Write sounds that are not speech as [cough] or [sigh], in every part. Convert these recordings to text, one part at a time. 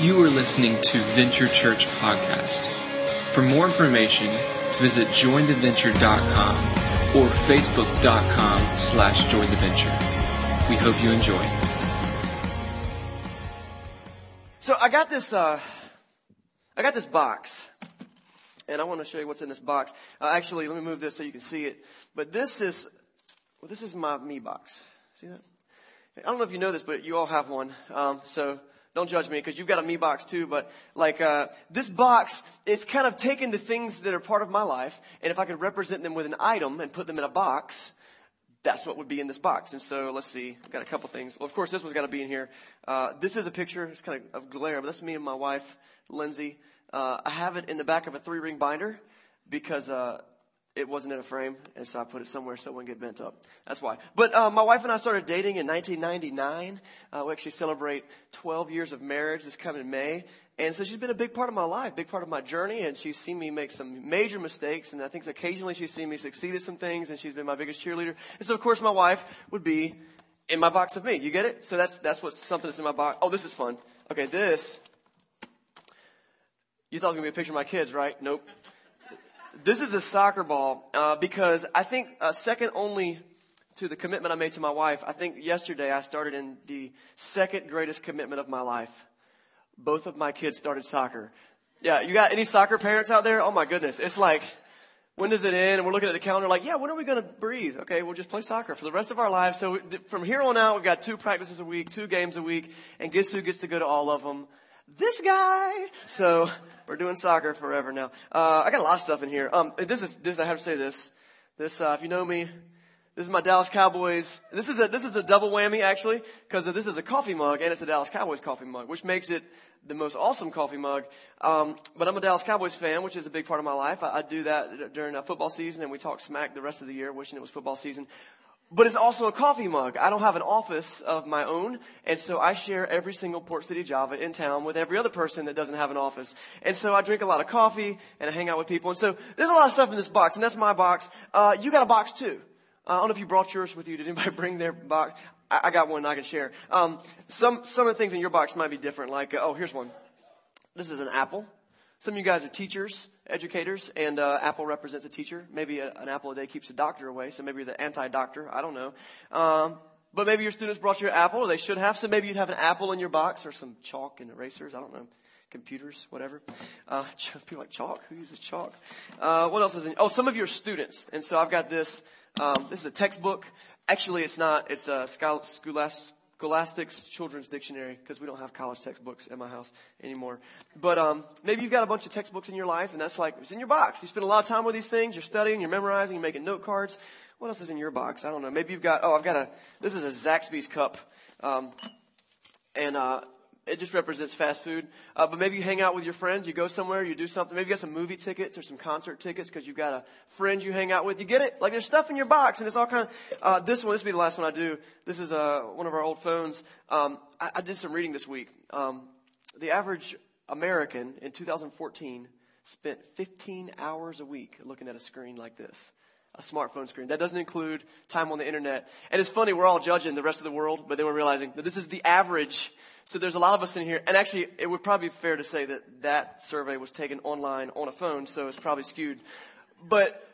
You are listening to Venture Church Podcast. For more information, visit jointheventure.com or facebook.com slash jointheventure. We hope you enjoy. So I got this, uh, I got this box. And I want to show you what's in this box. Uh, actually, let me move this so you can see it. But this is, well, this is my me box. See that? I don't know if you know this, but you all have one. Um, so don't judge me because you've got a me box too, but like, uh, this box is kind of taking the things that are part of my life, and if I could represent them with an item and put them in a box, that's what would be in this box. And so let's see, I've got a couple things. Well, of course, this one's got to be in here. Uh, this is a picture. It's kind of, of glare, but that's me and my wife, Lindsay. Uh, I have it in the back of a three ring binder because, uh, it wasn't in a frame, and so I put it somewhere so it wouldn't get bent up. That's why. But uh, my wife and I started dating in 1999. Uh, we actually celebrate 12 years of marriage this coming May. And so she's been a big part of my life, big part of my journey, and she's seen me make some major mistakes, and I think occasionally she's seen me succeed at some things, and she's been my biggest cheerleader. And so, of course, my wife would be in my box of me. You get it? So that's, that's what's something that's in my box. Oh, this is fun. Okay, this. You thought it was going to be a picture of my kids, right? Nope. This is a soccer ball uh, because I think uh, second only to the commitment I made to my wife. I think yesterday I started in the second greatest commitment of my life. Both of my kids started soccer. Yeah, you got any soccer parents out there? Oh my goodness, it's like when does it end? And we're looking at the calendar like, yeah, when are we going to breathe? Okay, we'll just play soccer for the rest of our lives. So from here on out, we've got two practices a week, two games a week, and guess who gets to go to all of them? This guy. So we're doing soccer forever now. Uh, I got a lot of stuff in here. Um, this is this. I have to say this. This, uh, if you know me, this is my Dallas Cowboys. This is a this is a double whammy actually because this is a coffee mug and it's a Dallas Cowboys coffee mug, which makes it the most awesome coffee mug. Um, but I'm a Dallas Cowboys fan, which is a big part of my life. I, I do that during a football season, and we talk smack the rest of the year, wishing it was football season but it's also a coffee mug. I don't have an office of my own, and so I share every single Port City Java in town with every other person that doesn't have an office. And so I drink a lot of coffee and I hang out with people. And so there's a lot of stuff in this box, and that's my box. Uh, you got a box too. Uh, I don't know if you brought yours with you. Did anybody [laughs] bring their box? I, I got one I can share. Um, some some of the things in your box might be different. Like, uh, oh, here's one. This is an apple. Some of you guys are teachers, educators, and uh, Apple represents a teacher. Maybe a, an apple a day keeps a doctor away, so maybe you're the anti-doctor. I don't know. Um, but maybe your students brought you an apple, or they should have. So maybe you'd have an apple in your box, or some chalk and erasers. I don't know. Computers, whatever. Uh, [laughs] people like chalk. Who uses chalk? Uh, what else is in? Oh, some of your students, and so I've got this. Um, this is a textbook. Actually, it's not. It's a scholastic Scholastic's Children's Dictionary because we don't have college textbooks in my house anymore. But um, maybe you've got a bunch of textbooks in your life, and that's like it's in your box. You spend a lot of time with these things. You're studying, you're memorizing, you're making note cards. What else is in your box? I don't know. Maybe you've got. Oh, I've got a. This is a Zaxby's cup, um, and uh, it just represents fast food. Uh, but maybe you hang out with your friends, you go somewhere, you do something. Maybe you got some movie tickets or some concert tickets because you've got a friend you hang out with. You get it? Like there's stuff in your box, and it's all kind of. Uh, this one, this will be the last one I do. This is uh, one of our old phones. Um, I, I, did some reading this week. Um, the average American in 2014 spent 15 hours a week looking at a screen like this a smartphone screen. That doesn't include time on the internet. And it's funny, we're all judging the rest of the world, but then we're realizing that this is the average so there's a lot of us in here, and actually, it would probably be fair to say that that survey was taken online on a phone, so it's probably skewed. But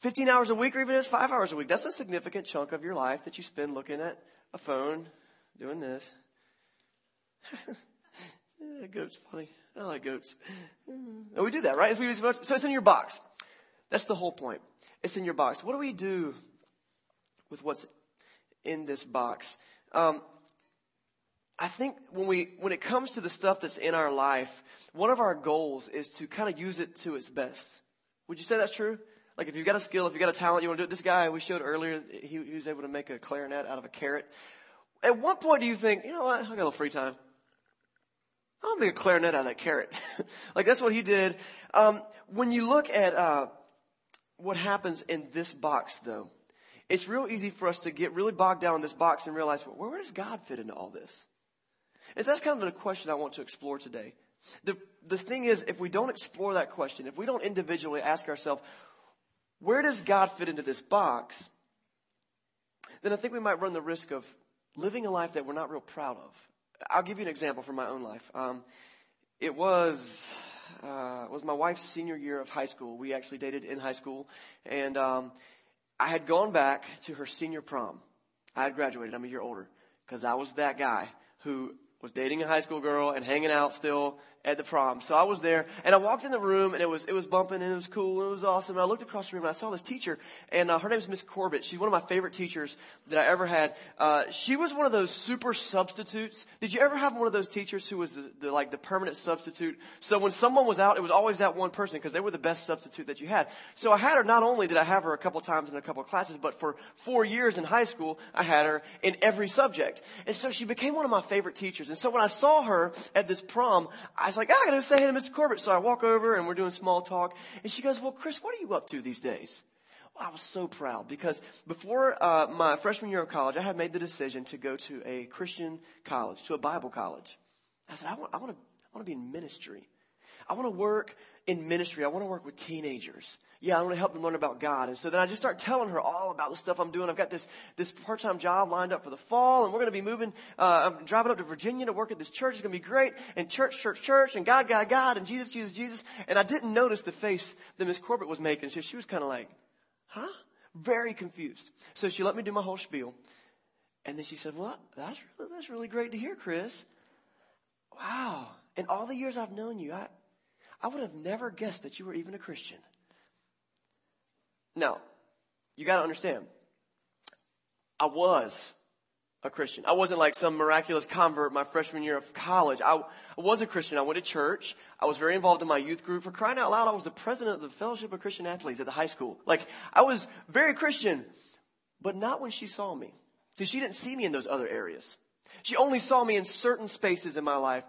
15 hours a week, or even it's five hours a week, that's a significant chunk of your life that you spend looking at a phone, doing this. yeah, [laughs] goat's funny. I like goats. And we do that, right? So it's in your box. That's the whole point. It's in your box. What do we do with what's in this box? Um, I think when we when it comes to the stuff that's in our life, one of our goals is to kind of use it to its best. Would you say that's true? Like if you've got a skill, if you've got a talent, you want to do it. This guy we showed earlier, he, he was able to make a clarinet out of a carrot. At what point do you think, you know what, I got a little free time. I'm gonna make a clarinet out of that carrot. [laughs] like that's what he did. Um, when you look at uh, what happens in this box, though, it's real easy for us to get really bogged down in this box and realize, well, where does God fit into all this? And so that's kind of the question I want to explore today. The, the thing is, if we don't explore that question, if we don't individually ask ourselves, where does God fit into this box? Then I think we might run the risk of living a life that we're not real proud of I'll give you an example from my own life. Um, it was uh, was my wife's senior year of high school. We actually dated in high school, and um, I had gone back to her senior prom. I had graduated. I'm a year older because I was that guy who was dating a high school girl and hanging out still at the prom. So I was there and I walked in the room and it was, it was bumping and it was cool and it was awesome. And I looked across the room and I saw this teacher and uh, her name is Miss Corbett. She's one of my favorite teachers that I ever had. Uh, she was one of those super substitutes. Did you ever have one of those teachers who was the, the like the permanent substitute? So when someone was out, it was always that one person because they were the best substitute that you had. So I had her, not only did I have her a couple times in a couple classes, but for four years in high school, I had her in every subject. And so she became one of my favorite teachers. And so when I saw her at this prom, I was like, ah, I gotta say hey to Miss Corbett. So I walk over and we're doing small talk. And she goes, well, Chris, what are you up to these days? Well, I was so proud because before uh, my freshman year of college, I had made the decision to go to a Christian college, to a Bible college. I said, I want, I want to, I want to be in ministry. I want to work in ministry. I want to work with teenagers. Yeah, I want to help them learn about God. And so then I just start telling her all about the stuff I'm doing. I've got this, this part-time job lined up for the fall and we're going to be moving, uh, I'm driving up to Virginia to work at this church. It's going to be great. And church, church, church and God, God, God and Jesus, Jesus, Jesus. And I didn't notice the face that Miss Corbett was making. So she was kind of like, huh? Very confused. So she let me do my whole spiel. And then she said, well, that's really, that's really great to hear, Chris. Wow. In all the years I've known you, I, I would have never guessed that you were even a Christian. Now, you got to understand, I was a Christian. I wasn't like some miraculous convert my freshman year of college. I, I, was a Christian. I went to church. I was very involved in my youth group. For crying out loud, I was the president of the Fellowship of Christian Athletes at the high school. Like, I was very Christian, but not when she saw me. See, she didn't see me in those other areas. She only saw me in certain spaces in my life,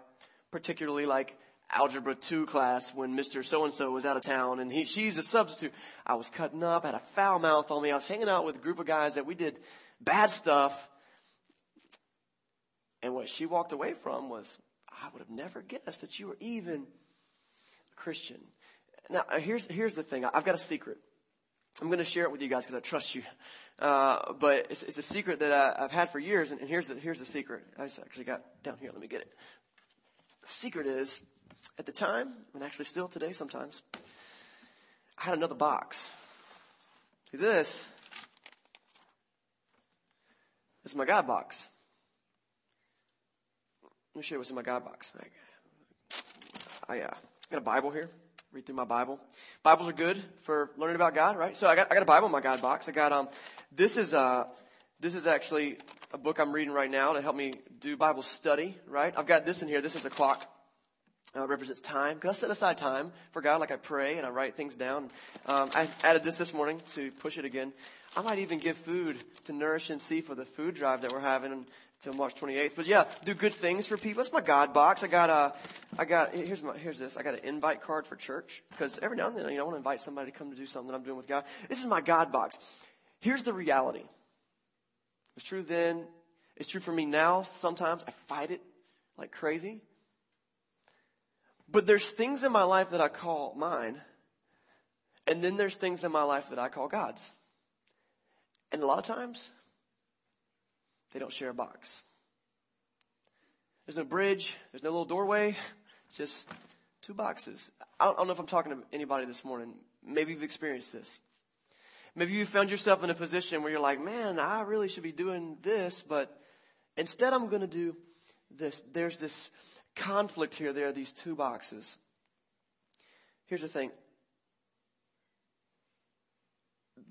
particularly like algebra 2 class when Mr. So-and-so was out of town and he, she's a substitute. I was cutting up, had a foul mouth on me. I was hanging out with a group of guys that we did bad stuff. And what she walked away from was, I would have never guessed that you were even a Christian. Now, uh, here's, here's the thing. I've got a secret. I'm going to share it with you guys because I trust you. Uh, but it's, it's, a secret that I, have had for years, and, and here's, the, here's the secret. I actually got down here. Let me get it. The secret is at the time, and actually still today sometimes, I had another box. This? Is my God box. Let me show you what's in my God box. I uh, got a Bible here. Read through my Bible. Bibles are good for learning about God, right? So I got I got a Bible in my God box. I got um this is uh this is actually a book I'm reading right now to help me do Bible study, right? I've got this in here. This is a clock uh, represents time. Because I set aside time for God, like I pray and I write things down. Um, I added this this morning to push it again. I might even give food to Nourish NC for the food drive that we're having until March 28th. But yeah, do good things for people. That's my God box. I got a, I got here's my here's this. I got an invite card for church because every now and then you know, I want to invite somebody to come to do something that I'm doing with God. This is my God box. Here's the reality. It's true then. It's true for me now. Sometimes I fight it like crazy. But there's things in my life that I call mine, and then there's things in my life that I call God's. And a lot of times, they don't share a box. There's no bridge, there's no little doorway, it's just two boxes. I don't, I don't know if I'm talking to anybody this morning. Maybe you've experienced this. Maybe you found yourself in a position where you're like, man, I really should be doing this, but instead I'm going to do this. There's this conflict here. There are these two boxes. Here's the thing.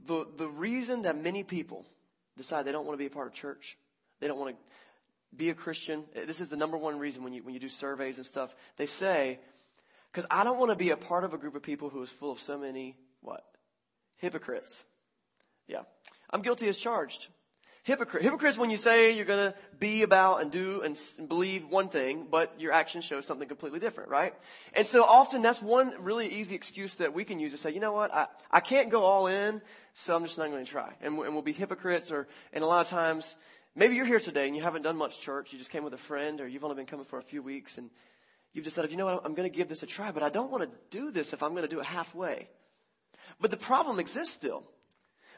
The, the reason that many people decide they don't want to be a part of church, they don't want to be a Christian, eh, this is the number one reason when you, when you do surveys and stuff. They say, because I don't want to be a part of a group of people who is full of so many, what? Hypocrites. Yeah. I'm guilty as charged hypocrite. Hypocrites when you say you're going to be about and do and believe one thing, but your actions show something completely different, right? And so often that's one really easy excuse that we can use to say, you know what, I, I can't go all in, so I'm just not going to try. And, and we'll be hypocrites or, and a lot of times, maybe you're here today and you haven't done much church. You just came with a friend or you've only been coming for a few weeks and you've decided, you know what, I'm going to give this a try, but I don't want to do this if I'm going to do it halfway. But the problem exists still.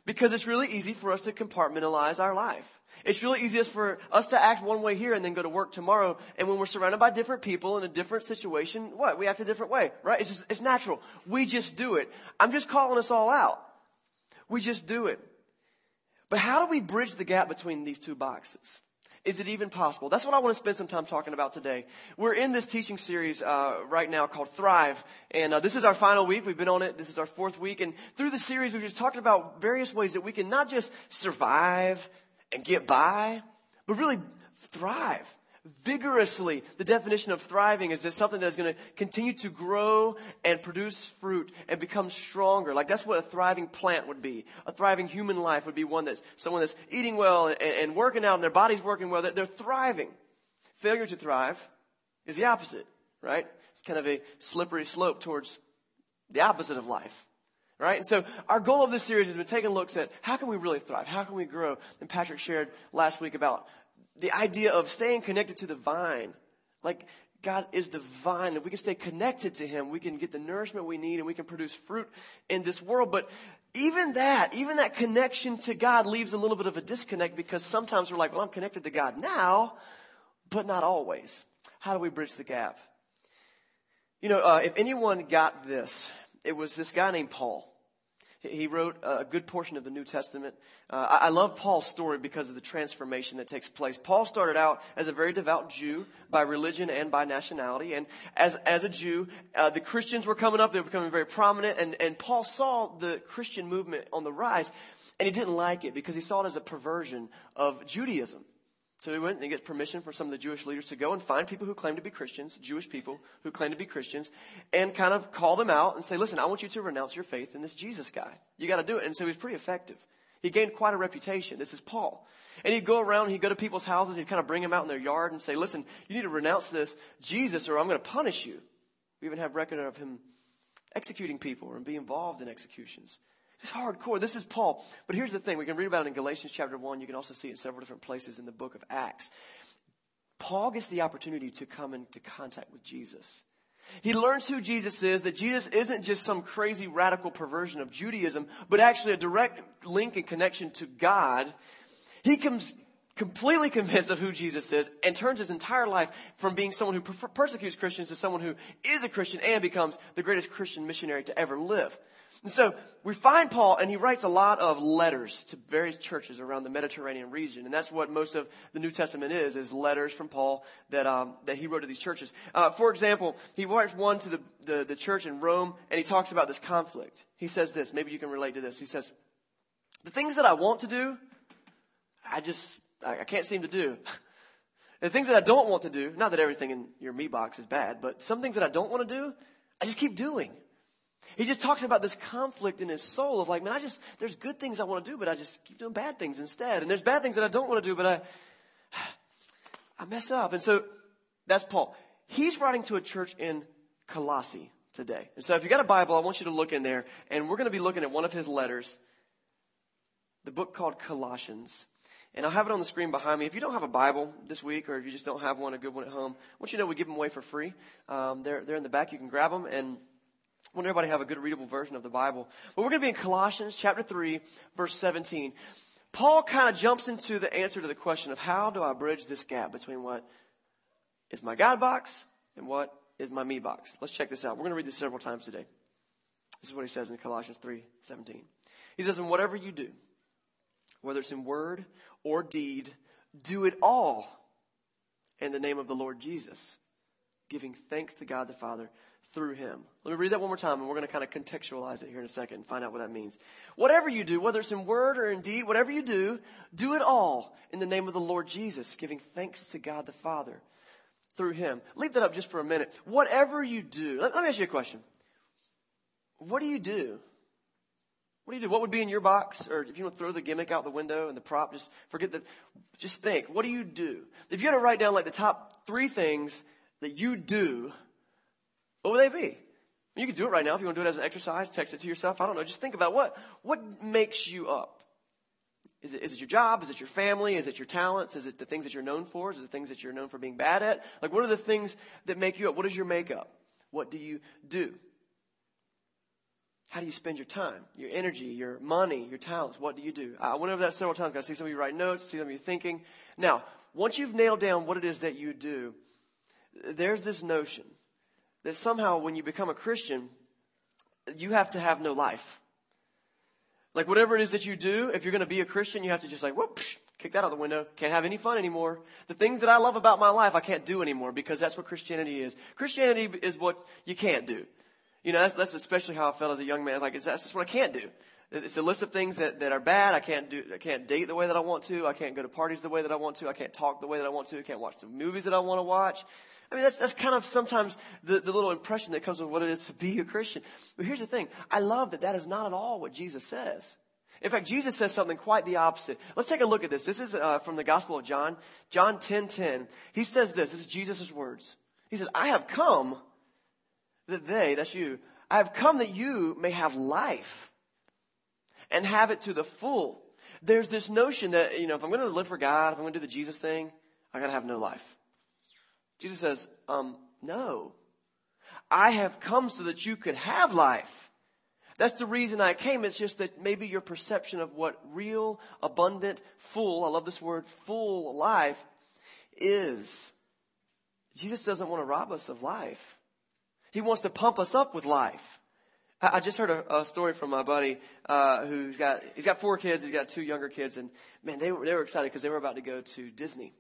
Because it's really easy for us to compartmentalize our life. It's really easiest for us to act one way here and then go to work tomorrow. And when we're surrounded by different people in a different situation, what? We act a different way, right? It's just, it's natural. We just do it. I'm just calling us all out. We just do it. But how do we bridge the gap between these two boxes? Is it even possible? That's what I want to spend some time talking about today. We're in this teaching series uh, right now called Thrive, and uh, this is our final week. We've been on it. This is our fourth week, and through the series, we've just talked about various ways that we can not just survive and get by, but really thrive vigorously. The definition of thriving is just something that is going to continue to grow and produce fruit and become stronger. Like that's what a thriving plant would be. A thriving human life would be one that's someone that's eating well and, and working out and their body's working well. They're thriving. Failure to thrive is the opposite, right? It's kind of a slippery slope towards the opposite of life. Right? And so our goal of this series has been taking looks at how can we really thrive? How can we grow? And Patrick shared last week about the idea of staying connected to the vine. Like, God is the vine. If we can stay connected to Him, we can get the nourishment we need and we can produce fruit in this world. But even that, even that connection to God leaves a little bit of a disconnect because sometimes we're like, well, I'm connected to God now, but not always. How do we bridge the gap? You know, uh, if anyone got this, it was this guy named Paul. He wrote a good portion of the New Testament. Uh, I love Paul's story because of the transformation that takes place. Paul started out as a very devout Jew by religion and by nationality. And as, as a Jew, uh, the Christians were coming up. They were becoming very prominent. And, and Paul saw the Christian movement on the rise. And he didn't like it because he saw it as a perversion of Judaism. So he went and he gets permission from some of the Jewish leaders to go and find people who claim to be Christians, Jewish people who claim to be Christians, and kind of call them out and say, listen, I want you to renounce your faith in this Jesus guy. You got to do it. And so he's pretty effective. He gained quite a reputation. This is Paul. And he'd go around, he'd go to people's houses, he'd kind of bring them out in their yard and say, listen, you need to renounce this Jesus or I'm going to punish you. We even have record of him executing people and be involved in executions. It's hardcore. This is Paul. But here's the thing. We can read about it in Galatians chapter 1. You can also see it in several different places in the book of Acts. Paul gets the opportunity to come into contact with Jesus. He learns who Jesus is, that Jesus isn't just some crazy radical perversion of Judaism, but actually a direct link and connection to God. He comes completely convinced of who Jesus is and turns his entire life from being someone who persecutes Christians to someone who is a Christian and becomes the greatest Christian missionary to ever live. And so we find Paul, and he writes a lot of letters to various churches around the Mediterranean region, and that's what most of the New Testament is: is letters from Paul that um, that he wrote to these churches. Uh, for example, he writes one to the, the the church in Rome, and he talks about this conflict. He says this. Maybe you can relate to this. He says, "The things that I want to do, I just I, I can't seem to do." [laughs] the things that I don't want to do, not that everything in your me box is bad, but some things that I don't want to do, I just keep doing. He just talks about this conflict in his soul of like, man, I just, there's good things I want to do, but I just keep doing bad things instead. And there's bad things that I don't want to do, but I, [sighs] I mess up. And so that's Paul. He's writing to a church in Colossae today. And so if you got a Bible, I want you to look in there and we're going to be looking at one of his letters, the book called Colossians. And I'll have it on the screen behind me. If you don't have a Bible this week, or if you just don't have one, a good one at home, I want you to know we give them away for free. Um, they're, they're in the back. You can grab them. And want everybody to have a good readable version of the Bible. But we're going to be in Colossians chapter 3, verse 17. Paul kind of jumps into the answer to the question of how do I bridge this gap between what is my God box and what is my me box. Let's check this out. We're going to read this several times today. This is what he says in Colossians 3, 17. He says, "In whatever you do, whether it's in word or deed, do it all in the name of the Lord Jesus, giving thanks to God the Father through him. Let me read that one more time and we're going to kind of contextualize it here in a second and find out what that means. Whatever you do, whether it's in word or in deed, whatever you do, do it all in the name of the Lord Jesus, giving thanks to God the Father through him. Leave that up just for a minute. Whatever you do, let, let me ask you a question. What do you do? What do you do? What would be in your box? Or if you want to throw the gimmick out the window and the prop, just forget that. Just think. What do you do? If you had to write down like the top three things that you do what would they be? You can do it right now if you want to do it as an exercise, text it to yourself. I don't know. Just think about what, what makes you up? Is it, is it your job? Is it your family? Is it your talents? Is it the things that you're known for? Is it the things that you're known for being bad at? Like, what are the things that make you up? What is your makeup? What do you do? How do you spend your time, your energy, your money, your talents? What do you do? I went over that several times. I see some of you write notes, I see some of you thinking. Now, once you've nailed down what it is that you do, there's this notion that somehow when you become a Christian, you have to have no life. Like whatever it is that you do, if you're going to be a Christian, you have to just like, whoop, kick that out the window. Can't have any fun anymore. The things that I love about my life, I can't do anymore because that's what Christianity is. Christianity is what you can't do. You know, that's, that's especially how I felt as a young man. I was like, that's just what I can't do. It's a list of things that, that are bad. I can't do, I can't date the way that I want to. I can't go to parties the way that I want to. I can't talk the way that I want to. I can't watch the movies that I want to watch. I mean, that's, that's kind of sometimes the, the little impression that comes with what it is to be a Christian. But here's the thing. I love that that is not at all what Jesus says. In fact, Jesus says something quite the opposite. Let's take a look at this. This is uh, from the Gospel of John, John 10 10. He says this. This is Jesus' words. He says, I have come that they, that's you, I have come that you may have life and have it to the full. There's this notion that, you know, if I'm going to live for God, if I'm going to do the Jesus thing, I got to have no life. Jesus says, um, no. I have come so that you could have life. That's the reason I came. It's just that maybe your perception of what real, abundant, full, I love this word, full life is. Jesus doesn't want to rob us of life. He wants to pump us up with life. I just heard a, a story from my buddy uh, who's got he's got four kids. He's got two younger kids, and man, they were they were excited because they were about to go to Disney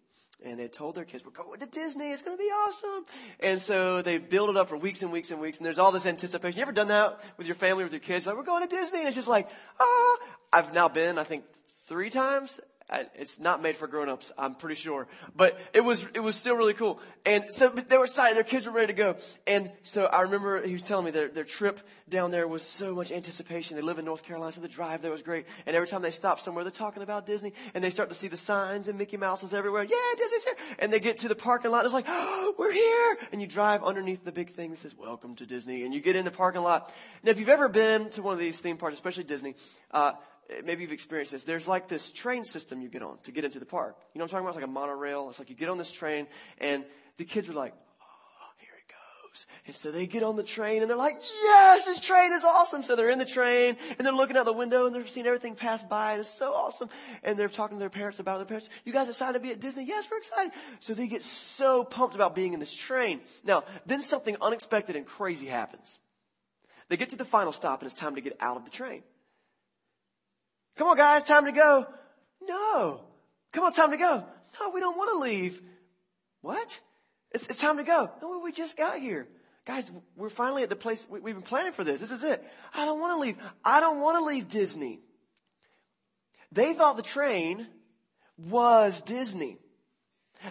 and they told their kids, we're going to Disney. It's going to be awesome. And so they build it up for weeks and weeks and weeks. And there's all this anticipation. You ever done that with your family, with your kids? Like, we're going to Disney. And it's just like, ah. I've now been, I think, three times it's not made for grown-ups, I'm pretty sure. But it was, it was still really cool. And so they were excited. Their kids were ready to go. And so I remember he was telling me their, their trip down there was so much anticipation. They live in North Carolina, so the drive there was great. And every time they stop somewhere, they're talking about Disney. And they start to see the signs and Mickey Mouse is everywhere. Yeah, Disney's here. And they get to the parking lot. And it's like, oh, we're here. And you drive underneath the big thing that says, welcome to Disney. And you get in the parking lot. Now, if you've ever been to one of these theme parks, especially Disney, uh, Eh, maybe you've experienced this. There's like this train system you get on to get into the park. You know what I'm talking about? It's like a monorail. It's like you get on this train and the kids are like, oh, here it goes. And so they get on the train and they're like, yes, this train is awesome. So they're in the train and they're looking out the window and they're seeing everything pass by and it's so awesome. And they're talking to their parents about their parents. You guys decided to be at Disney? Yes, we're excited. So they get so pumped about being in this train. Now, then something unexpected and crazy happens. They get to the final stop and it's time to get out of the train. Come on, guys, time to go. No. Come on, time to go. No, we don't want to leave. What? It's, it's time to go. No, we just got here. Guys, we're finally at the place we, we've been planning for this. This is it. I don't want to leave. I don't want to leave Disney. They thought the train was Disney.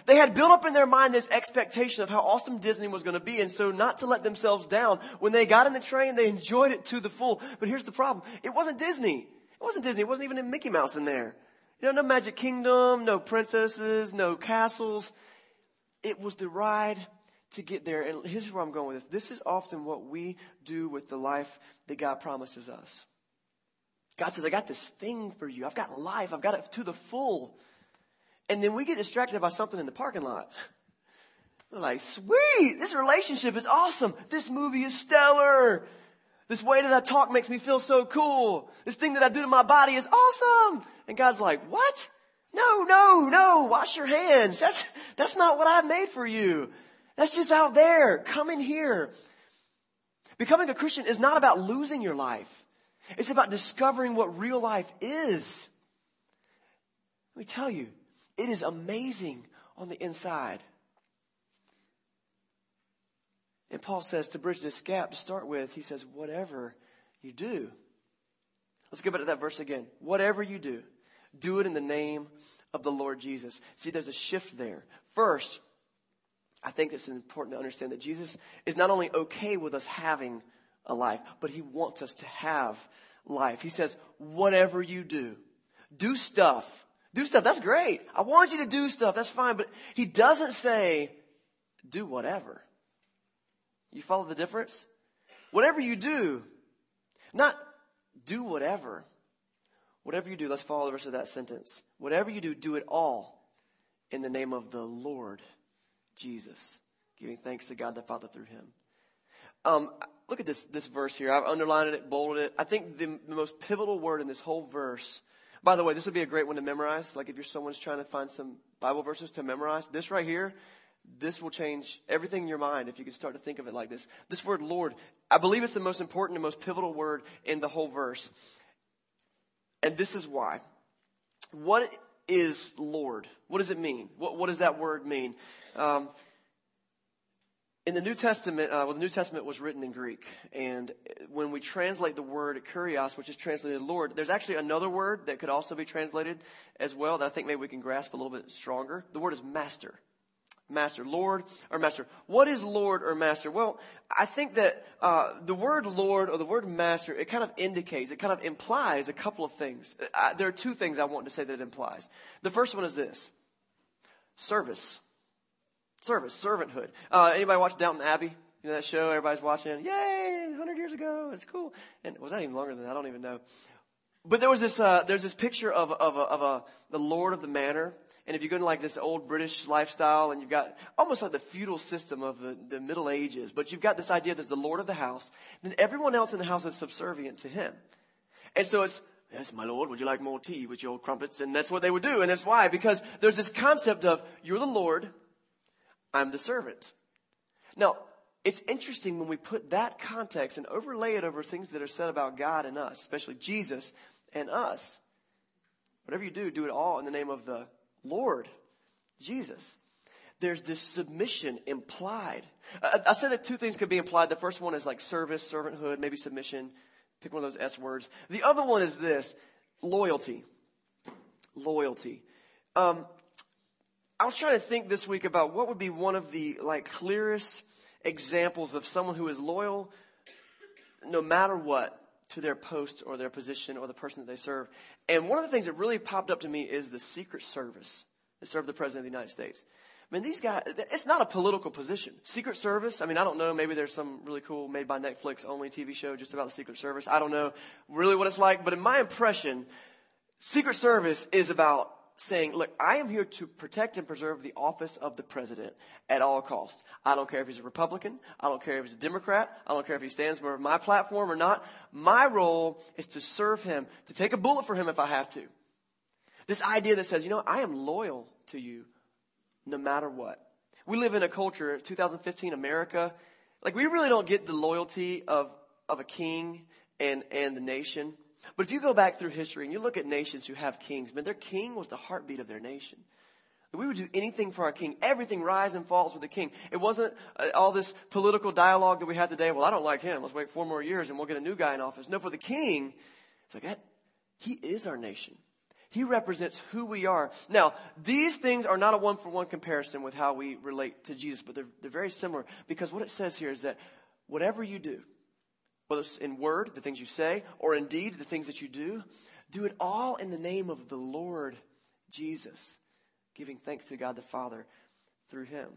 They had built up in their mind this expectation of how awesome Disney was going to be. And so not to let themselves down, when they got in the train, they enjoyed it to the full. But here's the problem. It wasn't Disney. It wasn't Disney. It wasn't even a Mickey Mouse in there. You know, no Magic Kingdom, no princesses, no castles. It was the ride to get there. And here's where I'm going with this. This is often what we do with the life that God promises us. God says, I got this thing for you. I've got life. I've got it to the full. And then we get distracted by something in the parking lot. [laughs] We're like, sweet, this relationship is awesome. This movie is stellar. This way that I talk makes me feel so cool. This thing that I do to my body is awesome. And God's like, what? No, no, no, wash your hands. That's, that's not what I made for you. That's just out there. Come in here. Becoming a Christian is not about losing your life. It's about discovering what real life is. Let me tell you, it is amazing on the inside. And Paul says to bridge this gap to start with, he says, whatever you do. Let's go back to that verse again. Whatever you do, do it in the name of the Lord Jesus. See, there's a shift there. First, I think it's important to understand that Jesus is not only okay with us having a life, but he wants us to have life. He says, whatever you do, do stuff. Do stuff. That's great. I want you to do stuff. That's fine. But he doesn't say, do whatever. You follow the difference? Whatever you do, not do whatever. Whatever you do, let's follow the rest of that sentence. Whatever you do, do it all in the name of the Lord Jesus, giving thanks to God the Father through him. Um, look at this, this verse here. I've underlined it, bolded it. I think the, the most pivotal word in this whole verse, by the way, this would be a great one to memorize. Like if you're someone's trying to find some Bible verses to memorize, this right here, this will change everything in your mind if you can start to think of it like this. This word Lord, I believe it's the most important and most pivotal word in the whole verse. And this is why. What is Lord? What does it mean? What, what does that word mean? Um, in the New Testament, uh, well, the New Testament was written in Greek, and when we translate the word kurios, which is translated Lord, there's actually another word that could also be translated as well that I think maybe we can grasp a little bit stronger. The word is master. Master, Lord or Master. What is Lord or Master? Well, I think that uh, the word Lord or the word Master, it kind of indicates, it kind of implies a couple of things. Uh, there are two things I want to say that it implies. The first one is this service. Service, servanthood. Uh, anybody watch Downton Abbey? You know that show everybody's watching? Yay! 100 years ago. It's cool. And was that even longer than that? I don't even know. But there was this, uh, there's this picture of, of, a, of a, the Lord of the Manor. And if you go into like this old British lifestyle and you've got almost like the feudal system of the, the Middle Ages, but you've got this idea that the Lord of the house, then everyone else in the house is subservient to him. And so it's, yes, my Lord, would you like more tea with your crumpets? And that's what they would do. And that's why, because there's this concept of, you're the Lord, I'm the servant. Now, it's interesting when we put that context and overlay it over things that are said about God and us, especially Jesus and us. Whatever you do, do it all in the name of the Lord, Jesus. There's this submission implied. I, I said that two things could be implied. The first one is like service, servanthood, maybe submission. Pick one of those S words. The other one is this loyalty. Loyalty. Um, I was trying to think this week about what would be one of the like clearest examples of someone who is loyal no matter what to their post or their position or the person that they serve. And one of the things that really popped up to me is the Secret Service that served the President of the United States. I mean, these guys, it's not a political position. Secret Service, I mean, I don't know. Maybe there's some really cool made by Netflix only TV show just about the Secret Service. I don't know really what it's like. But in my impression, Secret Service is about saying, look, I am here to protect and preserve the office of the president at all costs. I don't care if he's a Republican. I don't care if he's a Democrat. I don't care if he stands for my platform or not. My role is to serve him, to take a bullet for him if I have to. This idea that says, you know, I am loyal to you no matter what. We live in a culture, 2015 America, like we really don't get the loyalty of, of a king and, and the nation. But if you go back through history and you look at nations who have kings, man, their king was the heartbeat of their nation. We would do anything for our king. Everything rise and falls with the king. It wasn't uh, all this political dialogue that we have today. Well, I don't like him. Let's wait four more years and we'll get a new guy in office. No, for the king, it's like that. He is our nation. He represents who we are. Now, these things are not a one for one comparison with how we relate to Jesus, but they're, they're very similar because what it says here is that whatever you do, whether it's in word, the things you say, or in deed, the things that you do, do it all in the name of the Lord Jesus, giving thanks to God the Father through him.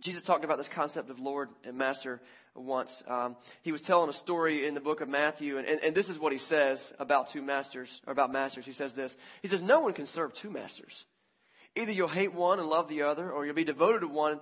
Jesus talked about this concept of Lord and Master once. Um, he was telling a story in the book of Matthew, and, and, and this is what he says about two masters, or about masters. He says this. He says, No one can serve two masters. Either you'll hate one and love the other, or you'll be devoted to one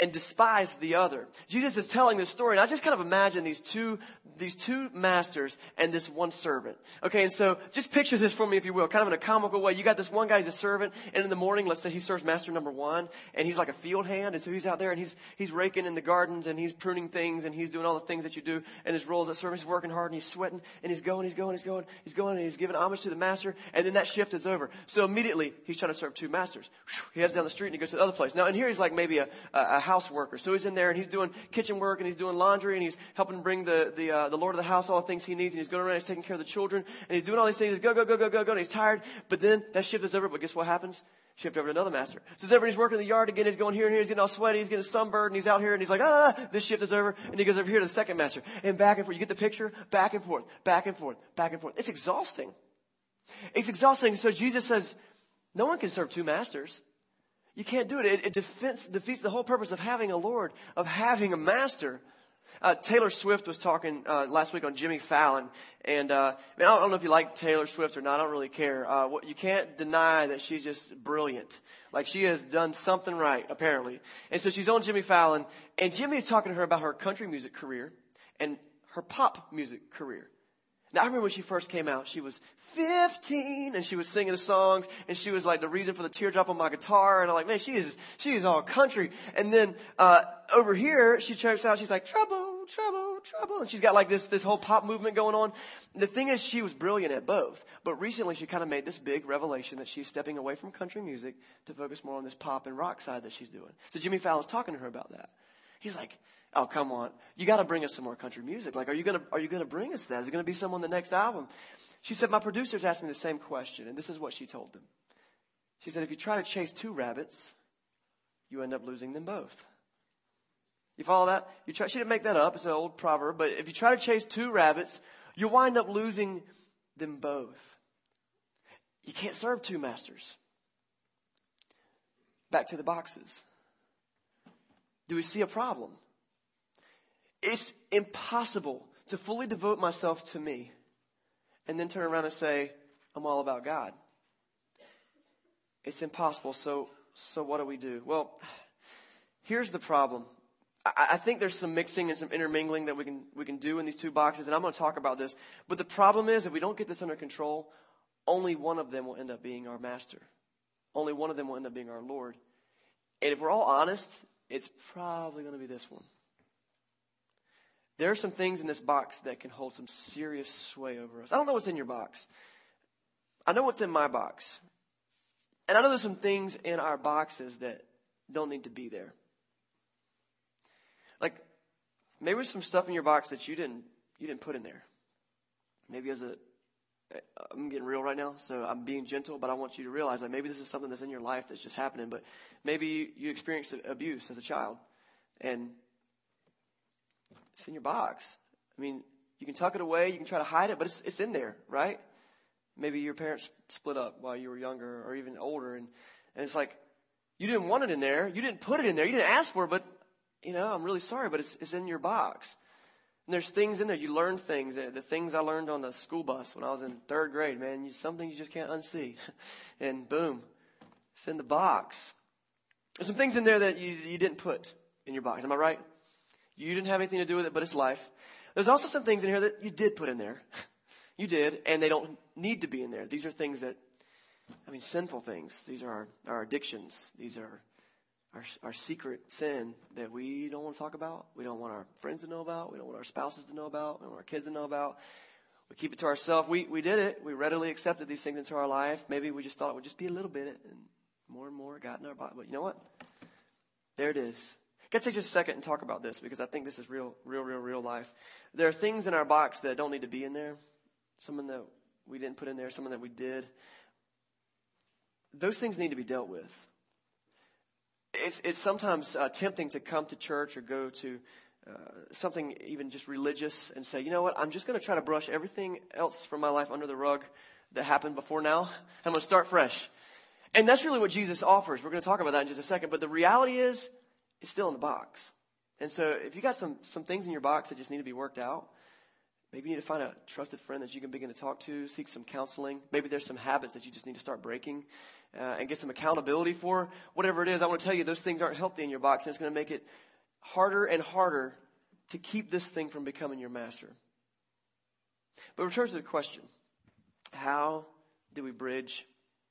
and despise the other. Jesus is telling this story, and I just kind of imagine these two, these two masters and this one servant. Okay, and so just picture this for me, if you will, kind of in a comical way. You got this one guy, he's a servant, and in the morning, let's say he serves master number one, and he's like a field hand, and so he's out there and he's, he's raking in the gardens, and he's pruning things, and he's doing all the things that you do, and his role as a servant, he's working hard, and he's sweating, and he's going, he's going, he's going, he's going, and he's giving homage to the master, and then that shift is over. So immediately, he's trying to serve two masters. He heads down the street and he goes to the other place. Now, and here he's like maybe a, a, a house worker. So he's in there and he's doing kitchen work and he's doing laundry and he's helping bring the, the, uh, the Lord of the house all the things he needs and he's going around, he's taking care of the children and he's doing all these things. He's go, go, go, go, go, go, and he's tired. But then that shift is over. But guess what happens? Shift over to another master. So and he's working in the yard again. He's going here and here. He's getting all sweaty. He's getting sunburned and he's out here and he's like, ah, this shift is over. And he goes over here to the second master and back and forth. You get the picture? Back and forth, back and forth, back and forth. It's exhausting. It's exhausting. So Jesus says, no one can serve two masters. You can't do it. It, it defeats, defeats the whole purpose of having a Lord, of having a master. Uh, Taylor Swift was talking uh, last week on Jimmy Fallon, and uh, I, I don't know if you like Taylor Swift or not. I don't really care. Uh, what, you can't deny that she's just brilliant. Like she has done something right, apparently. And so she's on Jimmy Fallon, and Jimmy is talking to her about her country music career and her pop music career. Now, I remember when she first came out, she was 15 and she was singing the songs and she was like the reason for the teardrop on my guitar. And I'm like, man, she is, she is all country. And then, uh, over here, she checks out, she's like, trouble, trouble, trouble. And she's got like this, this whole pop movement going on. The thing is, she was brilliant at both. But recently she kind of made this big revelation that she's stepping away from country music to focus more on this pop and rock side that she's doing. So Jimmy Fallon's talking to her about that. He's like, Oh, come on. You got to bring us some more country music. Like, are you going to, are you going to bring us that? Is it going to be some on the next album? She said, my producers asked me the same question, and this is what she told them. She said, if you try to chase two rabbits, you end up losing them both. You follow that? You try, she didn't make that up. It's an old proverb. But if you try to chase two rabbits, you'll wind up losing them both. You can't serve two masters. Back to the boxes. Do we see a problem? It's impossible to fully devote myself to me and then turn around and say, I'm all about God. It's impossible. So, so what do we do? Well, here's the problem. I, think there's some mixing and some intermingling that we can, we can do in these two boxes, and I'm going to talk about this. But the problem is, if we don't get this under control, only one of them will end up being our master. Only one of them will end up being our Lord. And if we're all honest, it's probably going to be this one. There are some things in this box that can hold some serious sway over us. I don't know what's in your box. I know what's in my box. And I know there's some things in our boxes that don't need to be there. Like, maybe there's some stuff in your box that you didn't, you didn't put in there. Maybe as a, I'm getting real right now, so I'm being gentle, but I want you to realize that maybe this is something that's in your life that's just happening, but maybe you experienced abuse as a child. And it's in your box. I mean, you can tuck it away, you can try to hide it, but it's, it's in there, right? Maybe your parents split up while you were younger or even older, and, and it's like, you didn't want it in there, you didn't put it in there, you didn't ask for it, but, you know, I'm really sorry, but it's, it's in your box. And there's things in there, you learn things, the things I learned on the school bus when I was in third grade, man, you, some things you just can't unsee. [laughs] and boom, it's in the box. There's some things in there that you, you didn't put in your box, am I right? You didn't have anything to do with it, but it's life. There's also some things in here that you did put in there. [laughs] you did, and they don't need to be in there. These are things that, I mean, sinful things. These are our, our addictions. These are our, our secret sin that we don't want to talk about. We don't want our friends to know about. We don't want our spouses to know about. We don't want our kids to know about. We keep it to ourselves. We, we did it. We readily accepted these things into our life. Maybe we just thought it would just be a little bit, and more and more got in our body. But you know what? There it is. Got to take just a second and talk about this because I think this is real, real, real, real life. There are things in our box that don't need to be in there. Something that we didn't put in there, something that we did. Those things need to be dealt with. It's, it's sometimes uh, tempting to come to church or go to uh, something even just religious and say, you know what, I'm just going to try to brush everything else from my life under the rug that happened before now. I'm going to start fresh. And that's really what Jesus offers. We're going to talk about that in just a second. But the reality is, it's still in the box. And so if you got some, some things in your box that just need to be worked out, maybe you need to find a trusted friend that you can begin to talk to, seek some counseling. Maybe there's some habits that you just need to start breaking uh, and get some accountability for. Whatever it is, I want to tell you those things aren't healthy in your box, and it's going to make it harder and harder to keep this thing from becoming your master. But return to the question how do we bridge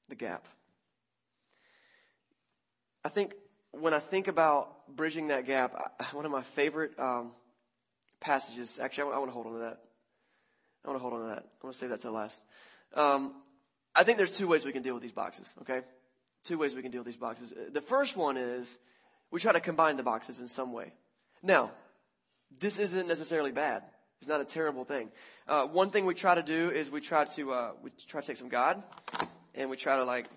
the gap? I think when I think about bridging that gap, [sighs] one of my favorite um, passages, actually, I, I want to hold on to that. I want to hold on to that. I want to save that to last. Um, I think there's two ways we can deal with these boxes, okay? Two ways we can deal with these boxes. The first one is we try to combine the boxes in some way. Now, this isn't necessarily bad. It's not a terrible thing. Uh, one thing we try to do is we try to uh, we try to take some God, and we try to like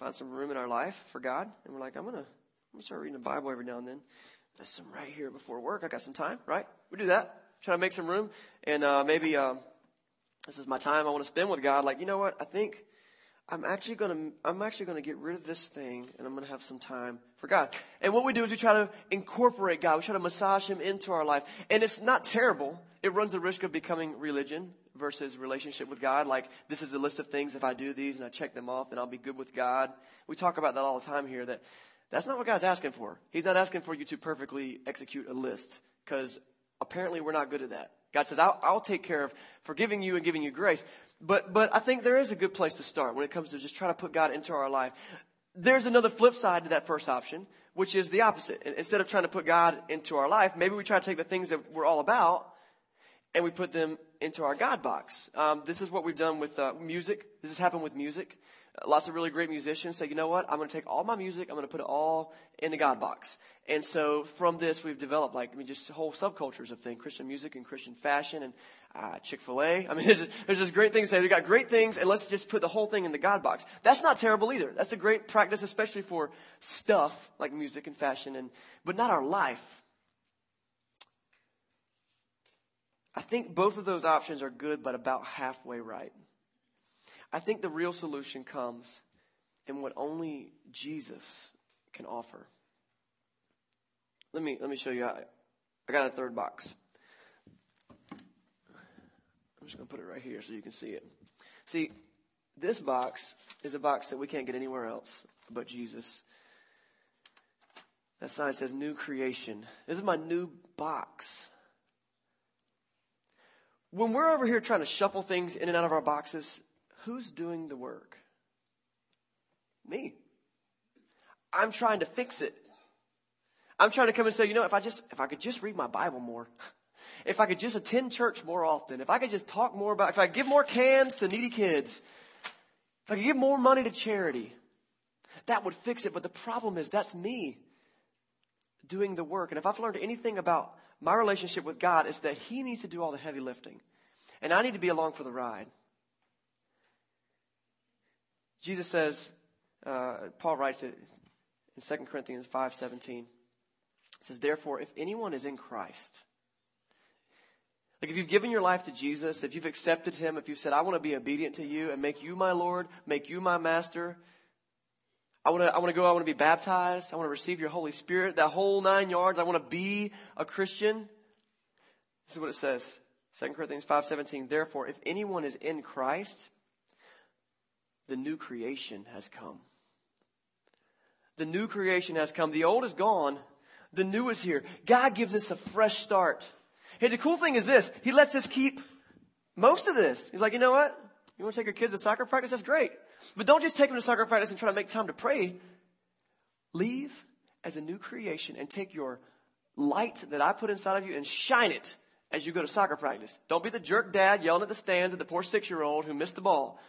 find some room in our life for God, and we're like, I'm gonna, I'm gonna start reading the Bible every now and then. There's some right here before work. I got some time, right? We do that. Try to make some room, and uh, maybe uh, this is my time I want to spend with God. Like, you know what? I think I'm actually gonna, I'm actually gonna get rid of this thing, and I'm gonna have some time for God. And what we do is we try to incorporate God. We try to massage Him into our life, and it's not terrible. It runs the risk of becoming religion versus relationship with God. Like, this is the list of things. If I do these and I check them off, then I'll be good with God. We talk about that all the time here that that's not what God's asking for. He's not asking for you to perfectly execute a list because apparently we're not good at that. God says, I'll, I'll take care of forgiving you and giving you grace. But, but I think there is a good place to start when it comes to just trying to put God into our life. There's another flip side to that first option, which is the opposite. Instead of trying to put God into our life, maybe we try to take the things that we're all about and we put them into our God box. Um, this is what we've done with uh, music. This has happened with music. Uh, lots of really great musicians say, you know what? I'm going to take all my music. I'm going to put it all in the God box. And so from this, we've developed like, I mean, just whole subcultures of things, Christian music and Christian fashion and uh, Chick-fil-A. I mean, [laughs] there's just, there's just great things. We've got great things and let's just put the whole thing in the God box. That's not terrible either. That's a great practice, especially for stuff like music and fashion and, but not our life. I think both of those options are good, but about halfway right. I think the real solution comes in what only Jesus can offer. Let me, let me show you. I, I got a third box. I'm just going to put it right here so you can see it. See, this box is a box that we can't get anywhere else but Jesus. That sign says new creation. This is my new box. When we're over here trying to shuffle things in and out of our boxes, who's doing the work? Me. I'm trying to fix it. I'm trying to come and say, you know, if I just, if I could just read my Bible more, [laughs] if I could just attend church more often, if I could just talk more about, if I give more cans to needy kids, if I could give more money to charity, that would fix it. But the problem is that's me doing the work. And if I've learned anything about my relationship with God is that He needs to do all the heavy lifting. And I need to be along for the ride. Jesus says, uh, Paul writes it in 2 Corinthians 5.17. It says, Therefore, if anyone is in Christ, like if you've given your life to Jesus, if you've accepted Him, if you've said, I want to be obedient to you and make you my Lord, make you my master, I want to, I want to go, I want to be baptized. I want to receive your Holy Spirit. That whole nine yards. I want to be a Christian. This is what it says. 2 Corinthians 5.17. Therefore, if anyone is in Christ, the new creation has come. The new creation has come. The old is gone. The new is here. God gives us a fresh start. Hey, the cool thing is this. He lets us keep most of this. He's like, you know what? You want to take your kids to soccer practice? That's great. But don't just take them to soccer practice and try to make time to pray. Leave as a new creation and take your light that I put inside of you and shine it as you go to soccer practice. Don't be the jerk dad yelling at the stands at the poor six year old who missed the ball.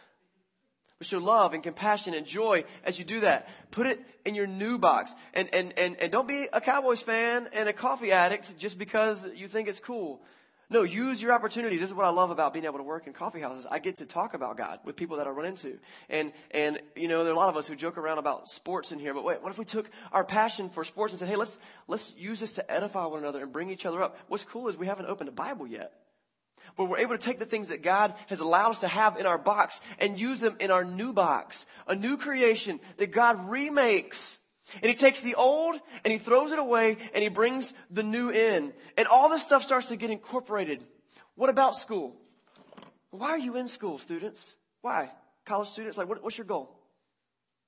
But show love and compassion and joy as you do that. Put it in your new box. And, and, and, and don't be a Cowboys fan and a coffee addict just because you think it's cool. No, use your opportunities. This is what I love about being able to work in coffee houses. I get to talk about God with people that I run into. And, and, you know, there are a lot of us who joke around about sports in here, but wait, what if we took our passion for sports and said, hey, let's, let's use this to edify one another and bring each other up? What's cool is we haven't opened a Bible yet. But we're able to take the things that God has allowed us to have in our box and use them in our new box. A new creation that God remakes and he takes the old and he throws it away and he brings the new in. And all this stuff starts to get incorporated. What about school? Why are you in school, students? Why? College students, like, what, what's your goal?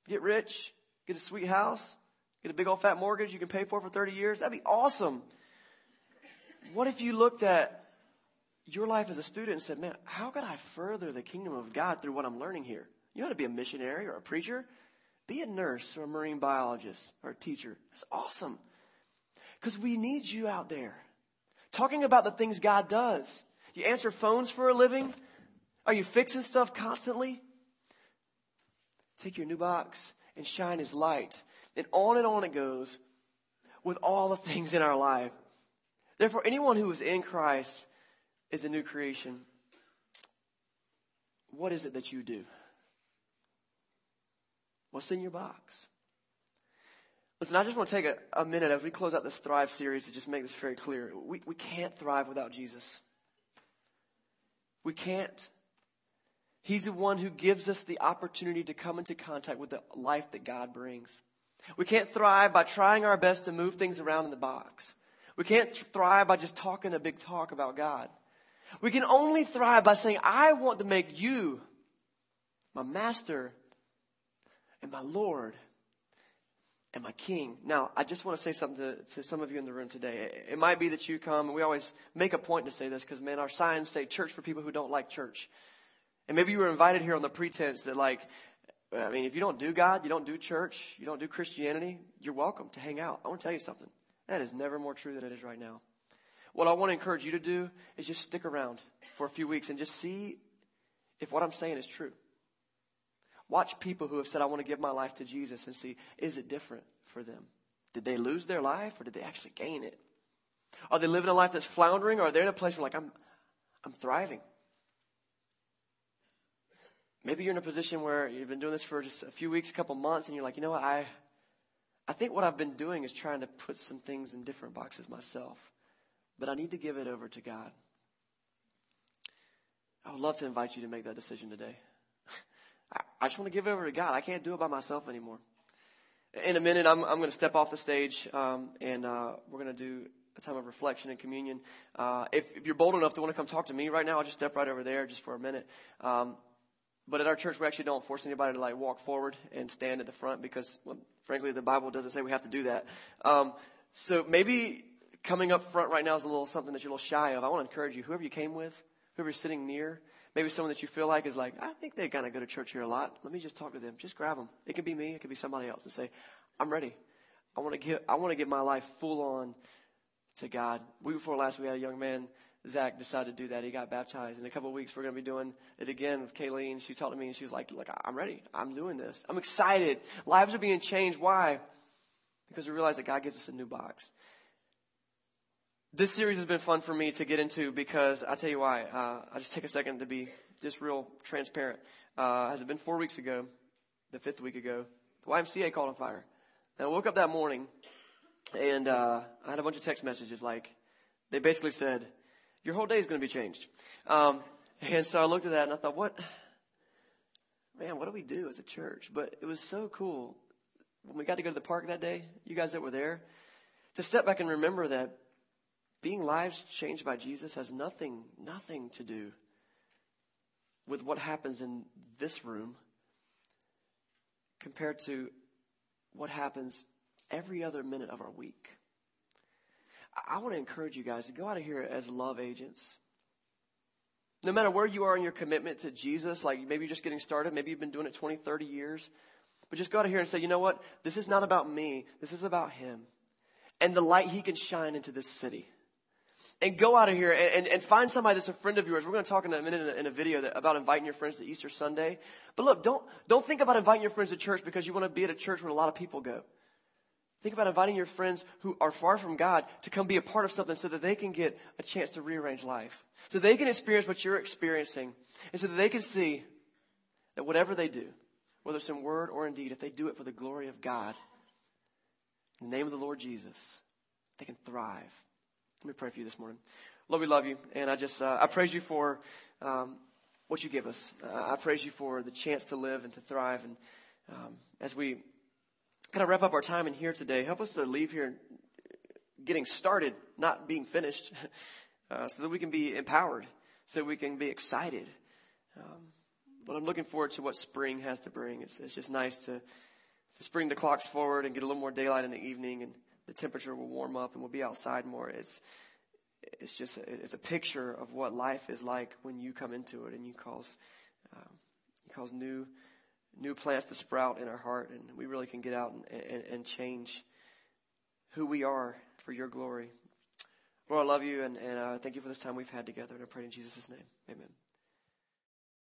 Get rich? Get a sweet house? Get a big old fat mortgage you can pay for for 30 years? That'd be awesome. What if you looked at your life as a student and said, man, how could I further the kingdom of God through what I'm learning here? You want to be a missionary or a preacher? Be a nurse or a marine biologist or a teacher. That's awesome. Because we need you out there talking about the things God does. You answer phones for a living? Are you fixing stuff constantly? Take your new box and shine his light. And on and on it goes with all the [laughs] things in our life. Therefore, anyone who is in Christ is a new creation. What is it that you do? What's in your box? Listen, I just want to take a, a, minute as we close out this Thrive series to just make this very clear. We, we can't thrive without Jesus. We can't. He's the one who gives us the opportunity to come into contact with the life that God brings. We can't thrive by trying our best to move things around in the box. We can't thrive by just talking a big talk about God. We can only thrive by saying, I want to make you my master and my Lord. and my king. Now, I just want to say something to, to some of you in the room today. It, it might be that you come, and we always make a point to say this because, man, our signs say church for people who don't like church. And maybe you were invited here on the pretense that, like, I mean, if you don't do God, you don't do church, you don't do Christianity, you're welcome to hang out. I want to tell you something. That is never more true than it is right now. What I want to encourage you to do is just stick around for a few weeks and just see if what I'm saying is true. Watch people who have said, I want to give my life to Jesus and see, is it different for them? Did they lose their life or did they actually gain it? Are they living a life that's floundering or are they in a place where like, I'm, I'm thriving? Maybe you're in a position where you've been doing this for just a few weeks, a couple months, and you're like, you know what, I, I think what I've been doing is trying to put some things in different boxes myself, but I need to give it over to God. I would love to invite you to make that decision today. I just want to give it over to God. I can't do it by myself anymore. In a minute, I'm, I'm going to step off the stage um, and uh, we're going to do a time of reflection and communion. Uh, if, if, you're bold enough to want to come talk to me right now, I'll just step right over there just for a minute. Um, but at our church, we actually don't force anybody to like walk forward and stand at the front because, well, frankly, the Bible doesn't say we have to do that. Um, so maybe coming up front right now is a little something that you're a little shy of. I want to encourage you, whoever you came with, whoever you're sitting near, maybe someone that you feel like is like, I think they kind of go to church here a lot. Let me just talk to them. Just grab them. It could be me. It could be somebody else and say, I'm ready. I want to get, I want to get my life full on to God. Week before last, we had a young man, Zach, decided to do that. He got baptized. In a couple of weeks, we're going to be doing it again with Kayleen. She talked to me and she was like, look, I'm ready. I'm doing this. I'm excited. Lives are being changed. Why? Because we realize that God gives us a new box. This series has been fun for me to get into because I'll tell you why. Uh, I'll just take a second to be just real transparent. Uh, has it been four weeks ago, the fifth week ago, the YMCA called on fire. And I woke up that morning and uh, I had a bunch of text messages like, they basically said, your whole day is going to be changed. Um, and so I looked at that and I thought, what, man, what do we do as a church? But it was so cool when we got to go to the park that day, you guys that were there, to step back and remember that being lives changed by Jesus has nothing, nothing to do with what happens in this room compared to what happens every other minute of our week. I want to encourage you guys to go out of here as love agents. No matter where you are in your commitment to Jesus, like maybe you're just getting started, maybe you've been doing it 20, 30 years, but just go out of here and say, you know what? This is not about me. This is about Him and the light He can shine into this city and go out of here and, and, and, find somebody that's a friend of yours. We're going to talk in a minute in a, in a video that, about inviting your friends to Easter Sunday. But look, don't, don't think about inviting your friends to church because you want to be at a church where a lot of people go. Think about inviting your friends who are far from God to come be a part of something so that they can get a chance to rearrange life. So they can experience what you're experiencing. And so that they can see that whatever they do, whether it's in word or in deed, if they do it for the glory of God, in the name of the Lord Jesus, they can thrive. Let me pray for you this morning. Lord, we love you, and I just uh, I praise you for um, what you give us. Uh, I praise you for the chance to live and to thrive. And um, as we kind of wrap up our time in here today, help us to leave here getting started, not being finished, [laughs] uh, so that we can be empowered, so we can be excited. Um, but I'm looking forward to what spring has to bring. It's, it's just nice to, to spring the clocks forward and get a little more daylight in the evening and the temperature will warm up and we'll be outside more. It's, it's just, a, it's a picture of what life is like when you come into it and you cause, um, you cause new, new plants to sprout in our heart and we really can get out and, and, and change who we are for your glory. Lord, I love you and, and uh, thank you for this time we've had together and I pray in Jesus' name. Amen.